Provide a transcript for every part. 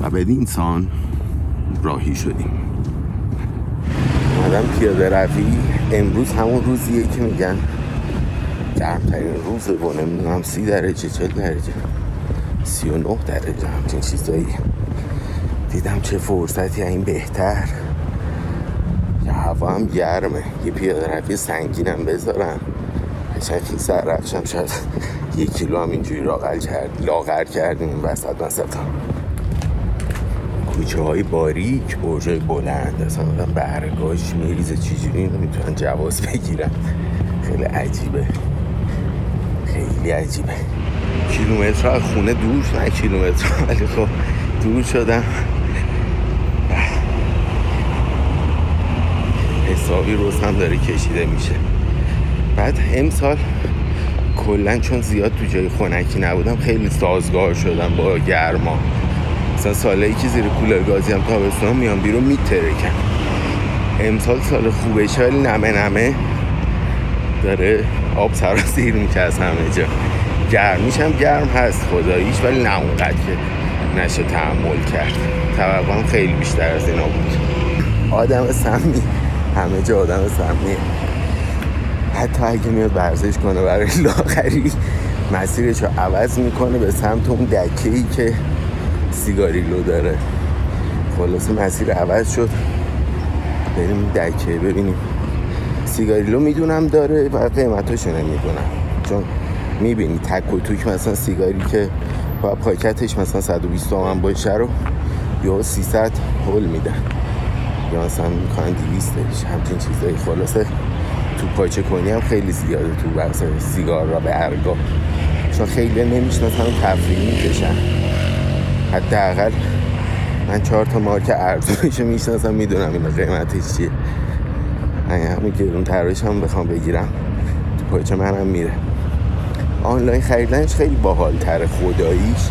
و بدین سان راهی شدیم. اومدم پیاده روی امروز همون روزیه که میگن گرمترین روزه و نمی‌دونم سی درجه چل درجه سی و نه درجه همچین چیزایی. دیدم چه فرصتی این بهتر. یه هوا هم گرمه یه پیاده روی سنگینم بذارم. چکی سر رفشم شاید یک کیلو هم اینجوری لاغر کرد لاغر کردیم این وسط وسط. کوچه های باریک برج بلند. اصلا برگاش میریزه چجوری می‌تونن جواز بگیرن؟ خیلی عجیبه. خیلی عجیبه. کیلومتر از خونه دور نه کیلومتر ولی خب دور شدم. حسابی روز هم داره کشیده میشه. بعد امسال کلا چون زیاد تو جای خنکی نبودم خیلی سازگار شدم با گرما. مثلا سالایی که زیر کولر گازی هم تابستان میام بیرون میترکم. امسال سال خوبه ولی نمه نمه داره آب سراسیر میشه از همه جا. گرمیش هم گرم هست خداییش ولی نه اونقدر که نشه تحمل کرد. توقعم خیلی بیشتر از اینا بود. آدم سمی همه جا آدم سمیه. حتی اگه میاد ورزش کنه برای لاغری مسیرش رو عوض می‌کنه به سمت اون دکه ای که سیگاریلو داره. خلاصه مسیر عوض شد. بریم دکه ببینیم. سیگاریلو می‌دونم داره و قیمتاشو نمی‌دونم. چون می‌بینی تک و توک مثلا سیگاری که با پاکتش مثلا 120 تومن باشه رو یا 300 هول میدن. یا مثلا می‌کنن 200 همچین چیزایی. خلاصه تو پاچه کنی هم خیلی زیاده تو بحث سیگار را به ارگا چون خیلی نمی‌شناسن تفریح می‌کشن. حداقل من چهار تا مارک ارزونش می‌شناسم می‌دونم این قیمتش چیه. همین گرون تراش هم بخوام بگیرم. تو پاچه منم میره. آنلاین خریدنش خیلی باحال تره خداییش.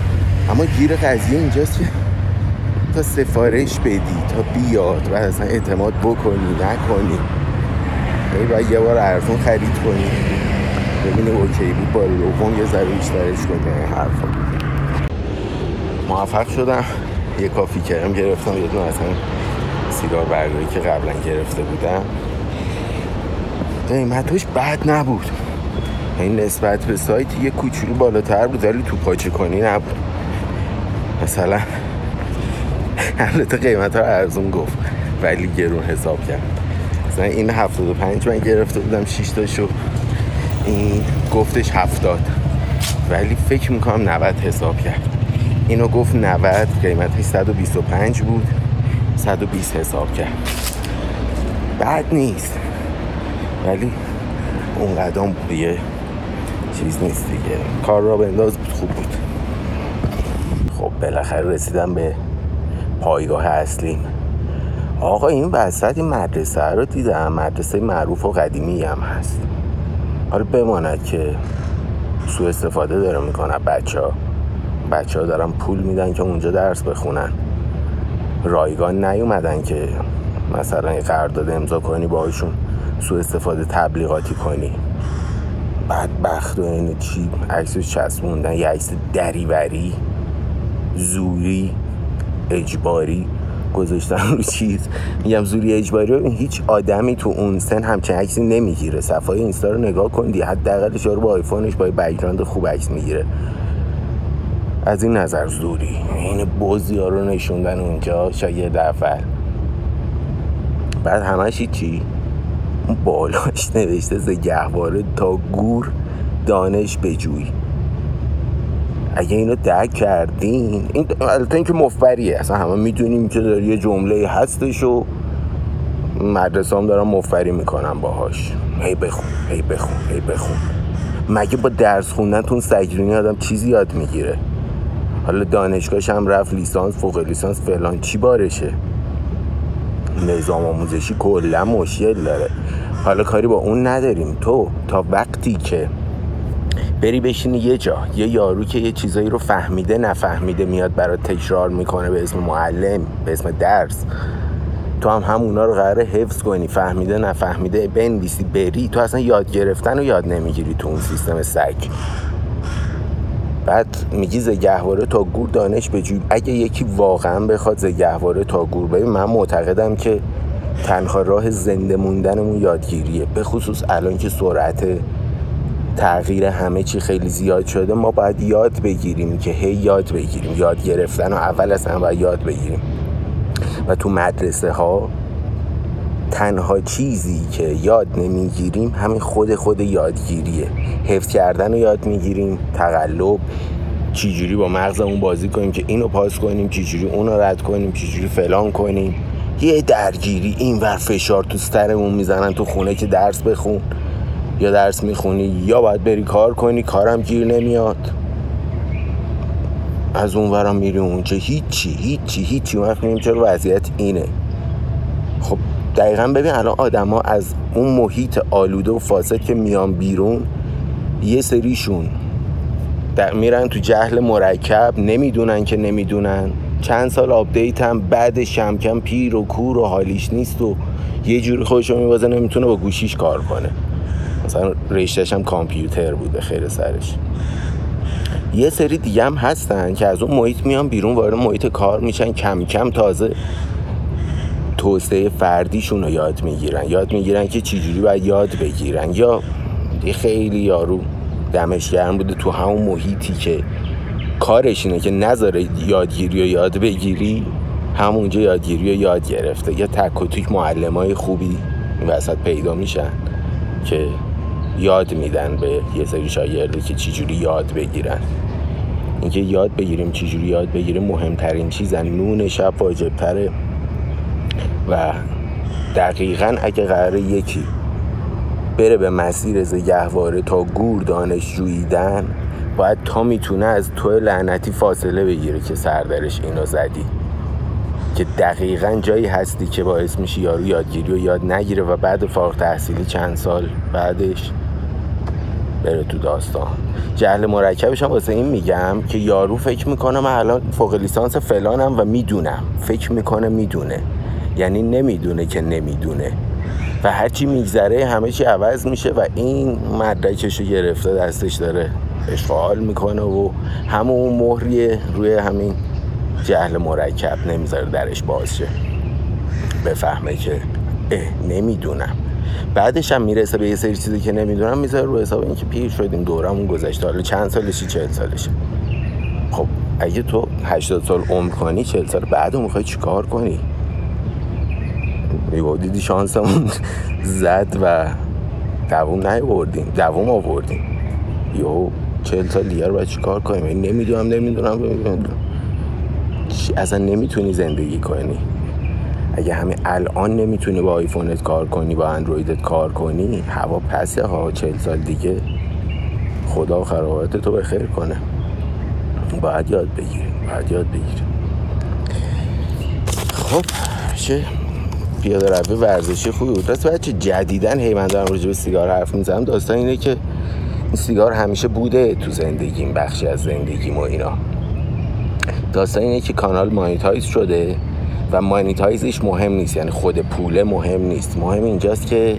اما گیر قضیه اینجاست که تا سفارش بدی تا بیاد و اصلا اعتماد بکنی نکنی. و یه بار ارزون خرید کنی. ببینه اوکی بود بار دوم یه ذره بیشترش کنی حرفا. موفق شدم. یه کافی کرم گرفتم یه دونه اصلا سیگار برداری که قبلا گرفته بودم. قیمتش بد نبود. این نسبت به سایت یه کوچولو بالاتر بود ولی تو پاچه کنی نبود. مثلا البته قیمت ها ارزون گفت ولی گرون حساب کرد. مثلا این 75 من گرفته بودم 6 تاشو. این گفتش 70 ولی فکر می‌کنم 90 حساب کرد. اینو گفت 90 قیمتش 125 بود. 120 حساب کرد. بد نیست. ولی اون قدم یه چیز نیست دیگه. کار را بنداز بود خوب بود. خب بالاخره رسیدم به پایگاه اصلیم آقا این وسط این مدرسه رو دیدم. مدرسه معروف و قدیمی هم هست. حالا بماند که سو استفاده داره می‌کنن بچه ها بچه ها دارن پول میدن که اونجا درس بخونن. رایگان نیومدن که مثلا یه قرارداد امضا کنی باهاشون سو استفاده تبلیغاتی کنی. بدبخت و این چی؟ عکسش چسبوندن یه عکس دریوری زوری اجباری گذاشتن رو چیز. میگم زوری اجباری رو هیچ آدمی تو اون سن همچین عکسی نمی‌گیره. صفحه اینستا رو نگاه کن دی حداقلش رو با آیفونش با بک‌گراند خوب عکس می‌گیره. از این نظر زوری. این بازی ها رو نشوندن اونجا شاید دفعه. بعد همش چی بالاش نوشته ز گهواره تا گور دانش بجوی. اگه اینو درک کردین این البته اینکه مفبریه. اصلا همه می‌دونیم که داره یه جمله هستش و مدرسه هم دارن مفبری می‌کنن باهاش. هی بخون هی بخون هی بخون. مگه با درس خوندن تون سجرونی آدم چیزی یاد می‌گیره؟ حالا دانشگاهش هم رفت لیسانس فوق لیسانس فلان. چی بارشه؟ نظام آموزشی کلا مشکل داره. حالا کاری با اون نداریم. تو تا وقتی که بری بشینی یه جا یه یارو که یه چیزایی رو فهمیده نفهمیده میاد برات تکرار می‌کنه به اسم معلم به اسم درس. تو هم همونا رو قراره حفظ کنی. فهمیده نفهمیده بنویسی بری. تو اصلا یاد گرفتن و یاد نمی‌گیری تو اون سیستم سگ. بعد میگی زگهواره تا گور دانش بجوی اگه یکی واقعا بخواد زگهواره تا گور ببین من معتقدم که تنها راه زنده موندنمون یادگیریه. به خصوص الان که سرعت تغییر همه چی خیلی زیاد شده ما باید یاد بگیریم که هی یاد بگیریم. یاد گرفتن و اول اصلا باید یاد بگیریم. و تو مدرسه ها تنها چیزی که یاد نمی‌گیریم همین خود خود یادگیریه. حفظ کردن رو یاد می‌گیریم تقلب. چجوری با مغزمون بازی کنیم که اینو پاس کنیم چجوری اون رو رد کنیم چجوری فلان کنیم. یه درگیری این ور فشار تو سرمون می‌زنن تو خونه که درس بخون. یا درس می‌خونی یا باید بری کار کنی کارم گیر نمیاد. از اون ورم میری اونجا. هیچی هیچی هیچی. وقت چرا وضعیت اینه. دقیقا ببین الان آدما از اون محیط آلوده و فاسد که میان بیرون یه سریشون در میرن تو جهل مرکب نمی‌دونن که نمی‌دونن. چند سال update هم بعدش کم کم پیر و کور و حالیش نیست و یه جوری خودشو میبازه نمی‌تونه با گوشیش کار کنه. مثلا رشتهش هم کامپیوتر بوده خیر سرش. یه سری دیگه هم هستن که از اون محیط میان بیرون وارد محیط کار میشن کم کم تازه توسعه فردیشون رو یاد می‌گیرن. یاد می‌گیرن که چجوری باید یاد بگیرن. یا خیلی یارو دمش گرم بوده تو همون محیطی که کارش اینه که نذاره یادگیری و یاد بگیری همونجا یادگیری و یاد گرفته. یا تک و توک معلم های خوبی این وسط پیدا میشن که یاد میدن به یه سری شاگردی که چجوری یاد بگیرن. اینکه یاد بگیریم چجوری یاد بگیریم مهمترین چیزن. نون شب واجب تره و دقیقا اگه قرار یکی بره به مسیر زگهواره تا گور دانش جویدن باید تا می‌تونه از تو لعنتی فاصله بگیره که سردرش اینو زدی. که دقیقا جایی هستی که باعث میشه یارو یادگیری و یاد نگیره و بعد فارغ تحصیلی چند سال بعدش بره تو داستان. جهل مرکبش هم واسه این میگم که یارو فکر می‌کنه من الان فوق لیسانس فلانم و می‌دونم. فکر می‌کنه می‌دونه. یعنی نمی‌دونه که نمی‌دونه. و هرچی میگذره همه چی عوض میشه و این مدرکش رو گرفته دستش داره اشغال می‌کنه و همون مهریه روی همین جهل مرکب نمی‌ذاره درش باز شه. بفهمه که اه نمی‌دونم. بعدش هم می‌رسه به یه سری چیزی که نمی‌دونم می‌ذاره رو حساب اینکه پیر شدیم دورمون گذشته حالا چند سالشی چهل سالشه. خب اگه تو 80 سال عمر کنی 40 سال بعد می‌خوای چیکار کنی؟ میگو دیدی شانسمون زد و دووم نیاوردیم. دووم آوردیم. یو چهل دیگه رو باید چیکار کنیم؟ نمی‌دونم نمی‌دونم اصلا نمی‌تونی زندگی کنی. اگه همه الان نمی‌تونی با آیفونت کار کنی با اندرویدت کار کنی هوا پسه ها چهل سال دیگه. خدا خرابات تو بخیر کنه. باید یاد بگیریم باید یاد بگیریم. خب چه؟ پیاده روی ورزشی خوبی بود. راست بچه جدیدن هی من دارم به سیگار حرف می‌زنم. داستان اینه که این سیگار همیشه بوده تو زندگیم بخشی از زندگیم و اینا. داستان اینه که کانال مانیتایز شده و مانیتایزش مهم نیست. یعنی خود پوله مهم نیست. مهم اینجاست که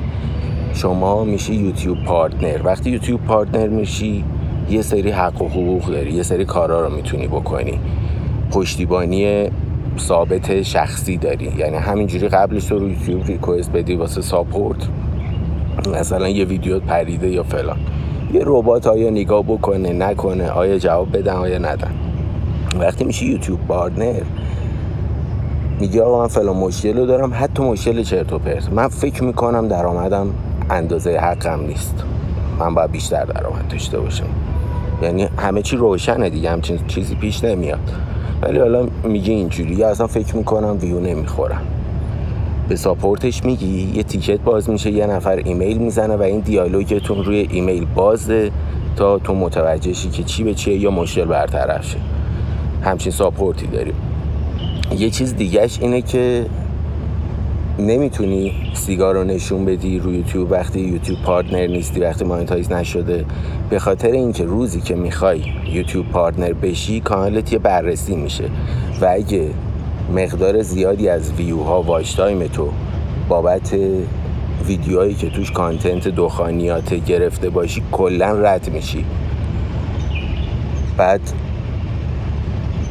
شما میشی YouTube partner. وقتی YouTube partner میشی یه سری حق و حقوق داری. یه سری کارا رو می‌تونی بکنی. پشتیبانی ثابت شخصی داری. یعنی همینجوری قبلش رو YouTube request بدی واسه support مثلا یه ویدیو پریده یا فلان. یه ربات آیا نگاه بکنه نکنه آیا جواب بدن آیا ندن. وقتی میشه YouTube partner میگه آقا من فلان مشکل رو دارم حتی مشکل چرت و پرت. من فکر می‌کنم درآمدم اندازه حقم نیست. من باید بیشتر درآمد داشته باشم. یعنی همه چی روشنه دیگه همچین چیزی پیش نمیاد. ولی حالا میگه اینجوری. یا اصلا فکر می‌کنم ویو نمی‌خورم. به ساپورتش میگی. یه تیکت باز میشه یه نفر ایمیل می‌زنه و این دیالوگتون روی ایمیل بازه تا تو متوجه شی که چی به چیه یا مشکل برطرف شه. همچین support ی داریم. یه چیز دیگهش اینه که نمی‌تونی سیگار رو نشون بدی روی یوتیوب؟ وقتی YouTube partner نیستی وقتی monetize نشده به خاطر اینکه روزی که می‌خوای YouTube partner بشی کانالت یه بررسی میشه. و اگه مقدار زیادی از view ها watch time تو بابت ویدیوهایی که توش content دخانیات گرفته باشی کلا رد میشی. بعد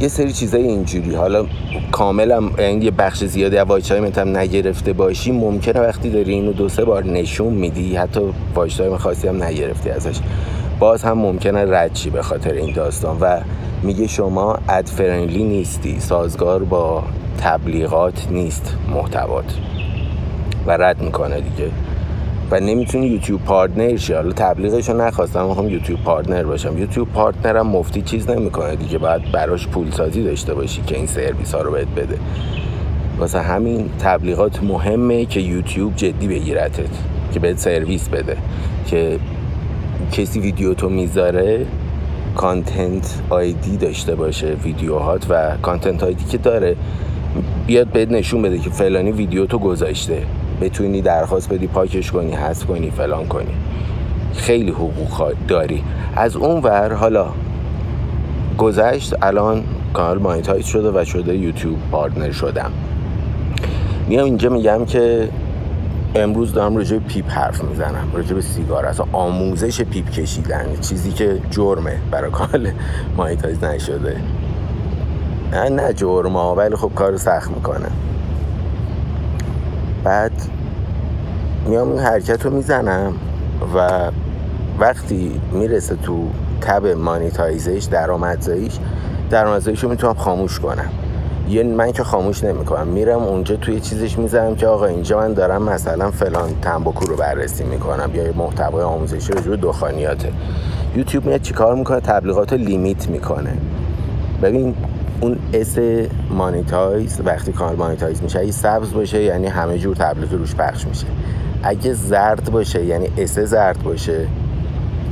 یه سری چیزای اینجوری. حالا کاملا یعنی یه بخش زیادی از vice هم نگرفته باشی ممکنه وقتی داری اینو دو سه بار نشون میدی حتی vice خاصی هم نگرفتی ازش. باز هم ممکنه رد به خاطر این داستان و میگه شما ad friendly نیستی سازگار با تبلیغات نیست محتوات. و رد می‌کنه دیگه. و نمی‌تونی YouTube partner شی. حالا تبلیغشو نخواستم می‌خوام YouTube partner باشم. YouTube partner م مفتی چیز نمی‌کنه دیگه باید براش پول سازی داشته باشی که این سرویس ها رو بهت بده. واسه همین تبلیغات مهمه که یوتیوب جدی بگیرتت که بهت سرویس بده. که کسی ویدیو تو می‌ذاره کانتنت آیدی داشته باشه ویدیوهات و کانتنت آیدی که داره بیاد بهت نشون بده که فلانی ویدیو تو گذاشته. بتونی درخواست بدی پاکش کنی حذف کنی فلان کنی. خیلی حقوق داری. از اون ور حالا گذشت الان کانال monetize شده و شده YouTube partner شدم. میام اینجا میگم که امروز دارم راجع پیپ حرف می‌زنم. راجع به سیگار. اصلا آموزش پیپ کشیدن چیزی که جرمه برای کانال monetize نشده. نه جرمه ولی خب کار سخت می‌کنه. بعد میام این حرکت رو می‌زنم و وقتی می‌رسه تو tab monetize ش درآمدزاییش درآمدزاییش رو می‌تونم خاموش کنم. یه من که خاموش نمی‌کنم. میرم اونجا توی چیزش می‌ذارم که آقا اینجا من دارم مثلا فلان تنباکو رو بررسی می‌کنم یا محتوای آموزشی رو دخانیاته. یوتیوب میاد چیکار می‌کنه؟ تبلیغات limit می‌کنه. ببین اون اس monetize وقتی کانال monetize میشه اگه سبز باشه یعنی همه جور تبلیغ روش پخش میشه. اگه زرد باشه یعنی اس زرد باشه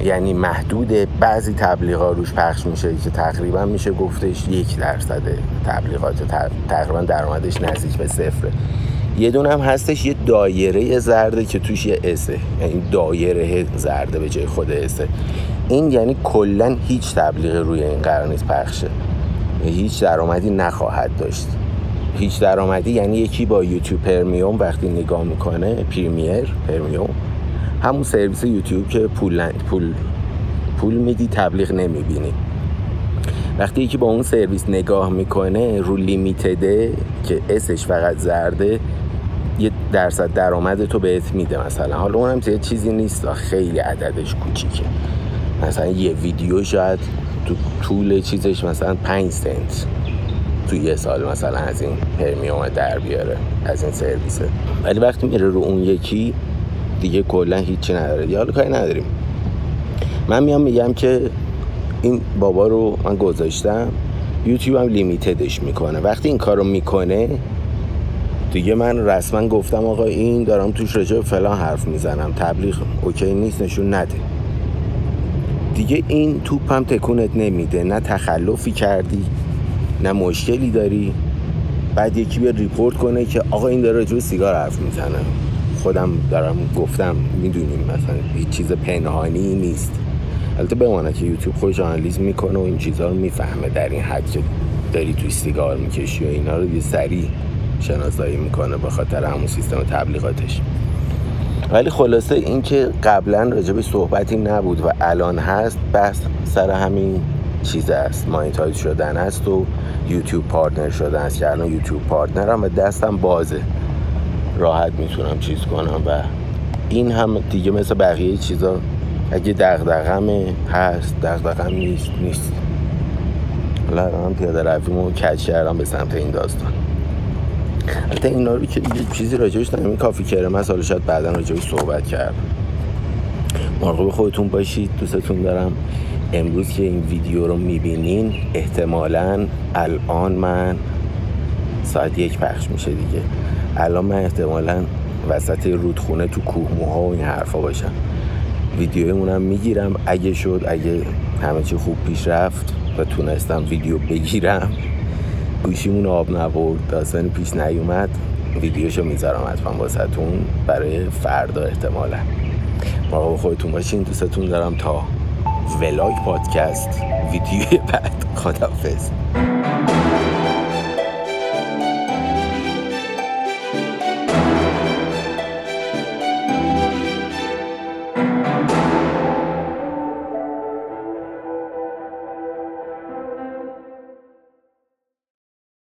یعنی محدود بعضی تبلیغات روش پخش میشه که تقریبا میشه گفتش یک درصد تبلیغات تقریبا درآمدش نزدیک به صفره یه دونه هم هستش یه دایره زرده که توش یه اسه یعنی دایره زرده به جای خود اسه این یعنی کلا هیچ تبلیغ روی این قرار نیست پخشه. هیچ درآمدی نخواهد داشت. هیچ درآمدی یعنی یکی با یوتیوب پرمیوم وقتی نگاه می‌کنه پریمیر پرمیوم همون سرویس یوتیوب که پول پول پول میدی تبلیغ نمی‌بینی. وقتی یکی با اون سرویس نگاه می‌کنه رو لیمیتده که اسش فقط زرده یه درصد درآمد تو بهت میده مثلا. حالا اونم یه چیزی نیست خیلی عددش کوچیکه. مثلا یه ویدیو شاید تو طول چیزش مثلا 5 سنت تو یه سال مثلا از این پرمیوم در بیاره از این سرویسه. ولی وقتی میره رو اون یکی دیگه کلا هیچی نداره. یا حالا کاری نداریم. من میام میگم که این بابا رو من گذاشتم یوتیوب هم لیمیتدش می‌کنه. وقتی این کارو می‌کنه دیگه من رسما گفتم آقا این دارم توش رجا فلان حرف می‌زنم. تبلیغ okay نیست نشون نده. دیگه این توپ هم تکونت نمیده. نه تخلفی کردی نه مشکلی داری. بعد یکی بیا report کنه که آقا این داره راجع سیگار حرف می‌زنه. خودم دارم گفتم می‌دونیم مثلا هیچ چیز پنهانی نیست. البته بماند که یوتیوب خودش آنالیز می‌کنه و این چیزها رو می‌فهمه در این حد که داری توی سیگار می‌کشی و اینا رو یه سریع شناسایی می‌کنه به خاطر همون سیستم تبلیغاتش. ولی خلاصه اینکه قبلا راجب صحبتی نبود و الان هست بحث سر همین چیز است. monetize شدن است و YouTube partner شدن است که الان YouTube partner م و دستم بازه. راحت می‌تونم چیز کنم و این هم دیگه مثل بقیه چیزا اگه دغدغم هست دغدغم نیست نیست. حالا پیاده رویمو کج کردم به سمت این داستان. البته اینا رو که چیزی راجبش نمیم کافی کرم حالا شاید بعدا راجبش صحبت کردم. مراقب خودتون باشید. دوستتون دارم. امروز که این ویدیو رو می‌بینین احتمالا الان من ساعت یک پخش میشه دیگه. الان من احتمالا وسط رودخونه تو کوه موها و این حرفا باشم. ویدیومونم می‌گیرم. اگه شد اگه همه چی خوب پیش رفت و تونستم ویدیو بگیرم گوشیمون آب نبرد داستانی پیش نیومد. ویدیوشو می‌ذارم حتما واسهتون. برای فردا احتمالا. مراقب خودتون باشین دوستتون دارم تا ولاگ پادکست. ویدیو بعد. خدافز